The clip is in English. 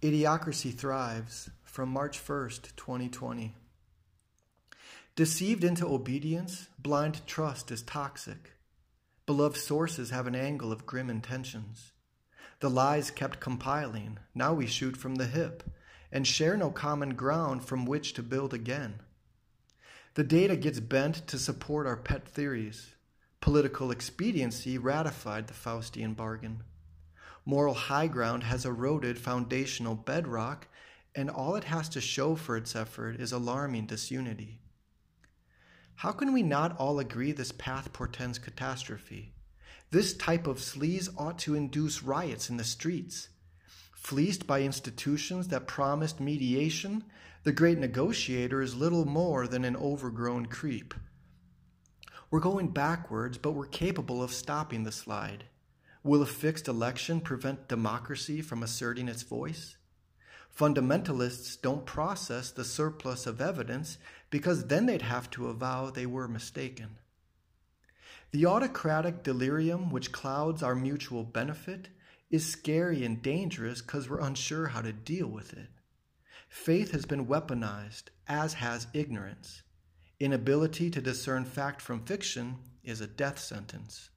Idiocracy Thrives from March 1st, 2020. Deceived into obedience, blind trust is toxic. Beloved sources have an angle of grim intentions. The lies kept compiling, now we shoot from the hip, and share no common ground from which to build again. The data gets bent to support our pet theories. Political expediency ratified the Faustian bargain. Moral high ground has eroded foundational bedrock, and all it has to show for its effort is alarming disunity. How can we not all agree this path portends catastrophe? This type of sleaze ought to induce riots in the streets. Fleeced by institutions that promised mediation, the great negotiator is little more than an overgrown creep. We're going backwards, but we're capable of stopping the slide. Will a fixed election prevent democracy from asserting its voice? Fundamentalists don't process the surplus of evidence because then they'd have to avow they were mistaken. The autocratic delirium which clouds our mutual benefit is scary and dangerous because we're unsure how to deal with it. Faith has been weaponized, as has ignorance. Inability to discern fact from fiction is a death sentence.